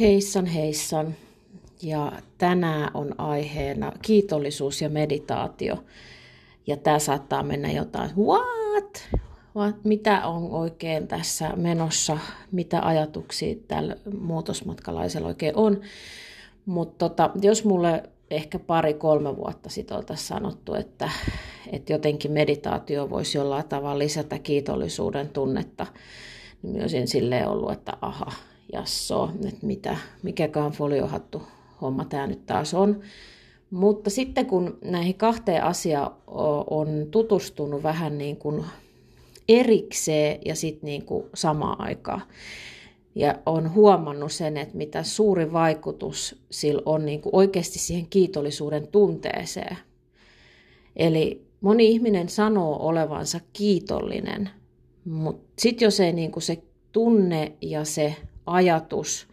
Heissan heissan. Ja tänään on aiheena kiitollisuus ja meditaatio. Ja tämä saattaa mennä jotain, what? What? Mitä on oikein tässä menossa? Mitä ajatuksia tällä muutosmatkalaisella oikein on? Mutta tota, jos mulle ehkä pari-kolme vuotta sitten oltaisiin sanottu, että, että jotenkin meditaatio voisi jollain tavalla lisätä kiitollisuuden tunnetta, niin myös silleen ollut, että aha, jasso, että mitä, mikäkään foliohattu homma tämä nyt taas on. Mutta sitten kun näihin kahteen asiaan on tutustunut vähän niin kuin erikseen ja sitten niin kuin samaan aikaan, ja on huomannut sen, että mitä suuri vaikutus sillä on niin kuin oikeasti siihen kiitollisuuden tunteeseen. Eli moni ihminen sanoo olevansa kiitollinen, mutta sitten jos ei niin kuin se tunne ja se ajatus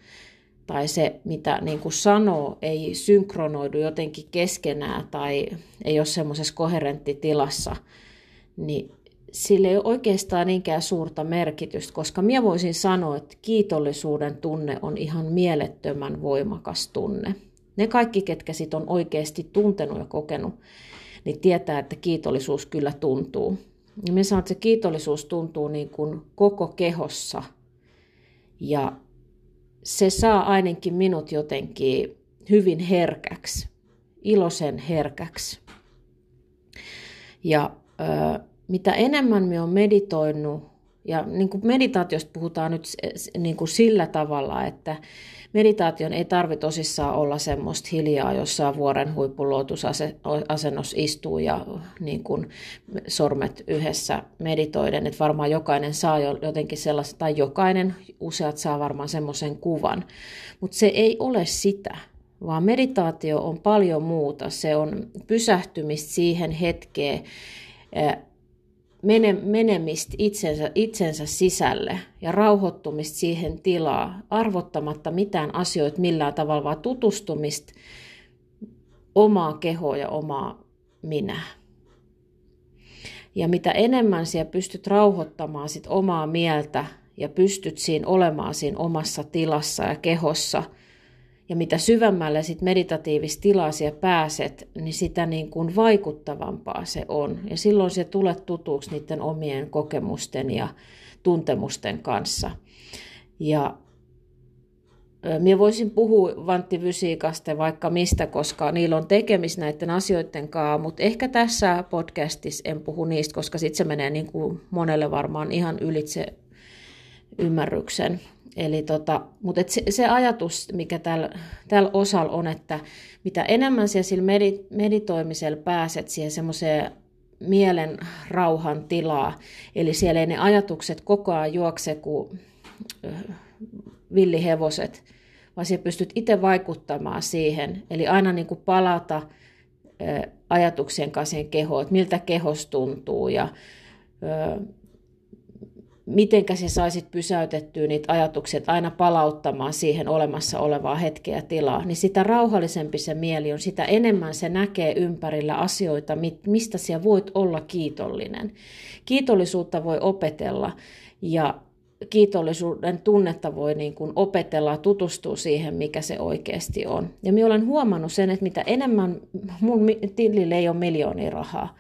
tai se, mitä niin kuin sanoo, ei synkronoidu jotenkin keskenään tai ei ole semmoisessa koherenttitilassa, niin sille ei ole oikeastaan niinkään suurta merkitystä, koska minä voisin sanoa, että kiitollisuuden tunne on ihan mielettömän voimakas tunne. Ne kaikki, ketkä sit on oikeasti tuntenut ja kokenut, niin tietää, että kiitollisuus kyllä tuntuu. Ja minä sanon, että se kiitollisuus tuntuu niin kuin koko kehossa – ja se saa ainakin minut jotenkin hyvin herkäksi, iloisen herkäksi. Ja ö, mitä enemmän me on meditoinut, ja niin kuin meditaatiosta puhutaan nyt niin kuin sillä tavalla, että meditaation ei tarvitse tosissaan olla semmoista hiljaa jossain vuoren huippulotusasennossa istuu ja niin kuin sormet yhdessä meditoiden, että varmaan jokainen saa jotenkin sellaista, tai jokainen, useat saa varmaan semmoisen kuvan, mutta se ei ole sitä, vaan meditaatio on paljon muuta. Se on pysähtymistä siihen hetkeen, menemistä itsensä, itsensä sisälle ja rauhoittumista siihen tilaa, arvottamatta mitään asioita millään tavalla, vaan tutustumista omaa kehoa ja omaa minää. Ja mitä enemmän siellä pystyt rauhoittamaan sit omaa mieltä ja pystyt siinä olemaan siinä omassa tilassa ja kehossa – ja mitä syvemmälle sit meditatiivista tilaa siellä pääset, niin sitä niin kuin vaikuttavampaa se on. Ja silloin se tulee tutuksi niiden omien kokemusten ja tuntemusten kanssa. Ja Minä voisin puhua vanttivysiikasta vaikka mistä, koska niillä on tekemis näiden asioiden kanssa, mutta ehkä tässä podcastissa en puhu niistä, koska sitten se menee niin kuin monelle varmaan ihan ylitse ymmärryksen. Eli tota, mutta et se, se ajatus, mikä tällä, tällä osalla on, että mitä enemmän siellä sillä meditoimisella pääset siihen semmoiseen mielen rauhan tilaa, eli siellä ei ne ajatukset koko ajan juokse kuin villihevoset, vaan siellä pystyt itse vaikuttamaan siihen, eli aina niin kuin palata ajatuksien kanssa siihen kehoon, että miltä kehos tuntuu ja mitenkä sä saisit pysäytettyä niitä ajatuksia aina palauttamaan siihen olemassa olevaa hetkeä ja tilaa, niin sitä rauhallisempi se mieli on, sitä enemmän se näkee ympärillä asioita, mistä siellä voit olla kiitollinen. Kiitollisuutta voi opetella ja kiitollisuuden tunnetta voi niin kuin opetella ja tutustua siihen, mikä se oikeasti on. Ja minä olen huomannut sen, että mitä enemmän, mun tilille ei ole miljoonia rahaa,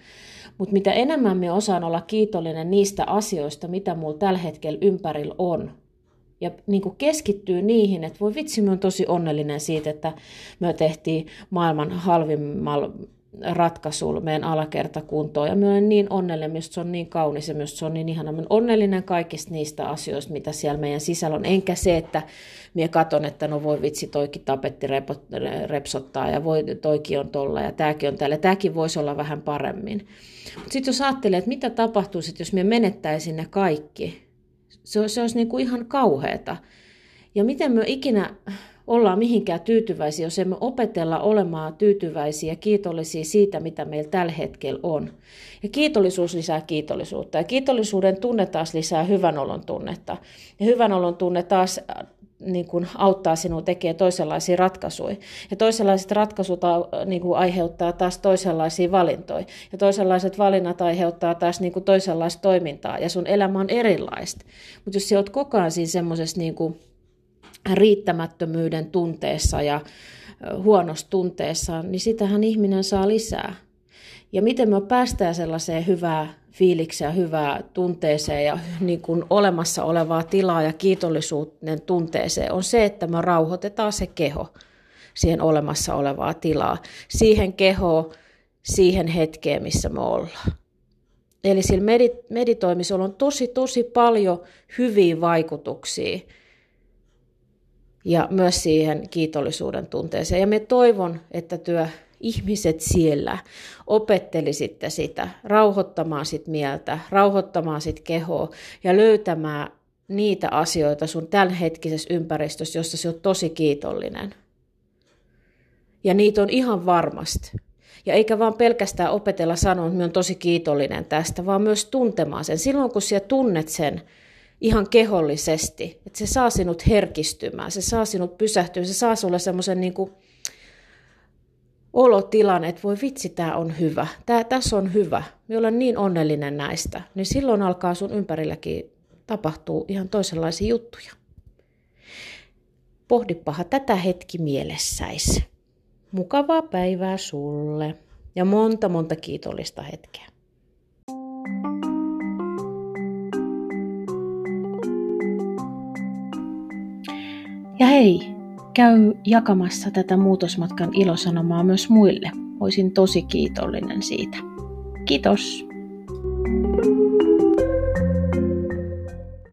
mutta mitä enemmän me osaan olla kiitollinen niistä asioista, mitä mulla tällä hetkellä ympärillä on, ja niin kuin keskittyy niihin, että voi vitsi, mä oon tosi onnellinen siitä, että me tehtiin maailman halvimmalla ratkaisulla meidän alakertakuntoon. Ja mä olen niin onnellinen, myös se on niin kaunis ja myös se on niin ihana. Mä olen onnellinen kaikista niistä asioista, mitä siellä meidän sisällä on. Enkä se, että minä katon, että no voi vitsi, toikin tapetti repsottaa ja voi, toikin on tolla ja tämäkin on tällä. Tämäkin voisi olla vähän paremmin. Mutta sitten jos ajattelee, että mitä tapahtuisi, jos me menettäisiin ne kaikki, se, se olisi niin kuin ihan kauheata. Ja miten me ikinä ollaan mihinkään tyytyväisiä, jos emme opetella olemaan tyytyväisiä ja kiitollisia siitä, mitä meillä tällä hetkellä on. Ja kiitollisuus lisää kiitollisuutta. Ja kiitollisuuden tunne taas lisää hyvän olon tunnetta. Ja hyvän olon tunne taas niin kuin auttaa sinua tekemään toisenlaisia ratkaisuja. Ja toisenlaiset ratkaisut niin kuin aiheuttaa taas toisenlaisia valintoja. Ja toisenlaiset valinnat aiheuttaa taas niin kuin toisenlaista toimintaa. Ja sun elämä on erilaista. Mutta jos sä oot koko ajan siinä semmoisessa niin kuin riittämättömyyden tunteessa ja huonossa tunteessa, niin sitähän ihminen saa lisää. Ja miten me päästään sellaiseen hyvää fiilikseen, hyvää tunteeseen ja niin kuin olemassa olevaa tilaa ja kiitollisuuden tunteeseen, on se, että me rauhoitetaan se keho siihen olemassa olevaa tilaa, siihen kehoon, siihen hetkeen, missä me ollaan. Eli sillä meditoimisella on tosi, tosi paljon hyviä vaikutuksia ja myös siihen kiitollisuuden tunteeseen. Ja me toivon, että työ ihmiset siellä opettelisitte sitä, rauhoittamaan sit mieltä, rauhoittamaan sit kehoa ja löytämään niitä asioita sun tämänhetkisessä ympäristössä, jossa se on tosi kiitollinen. Ja niitä on ihan varmasti. Ja eikä vaan pelkästään opetella sanoa, että mä on tosi kiitollinen tästä, vaan myös tuntemaan sen. Silloin kun sä tunnet sen, ihan kehollisesti, että se saa sinut herkistymään, se saa sinut pysähtymään, se saa sulle semmoisen niin olotilan, että voi vitsi, tämä on hyvä, tää, tässä on hyvä, me olen niin onnellinen näistä, niin silloin alkaa sun ympärilläkin tapahtuu ihan toisenlaisia juttuja. Pohdipaha tätä hetki mielessäis. Mukavaa päivää sulle ja monta monta kiitollista hetkeä. Ja hei, käy jakamassa tätä muutosmatkan ilosanomaa myös muille. Olisin tosi kiitollinen siitä. Kiitos! thank you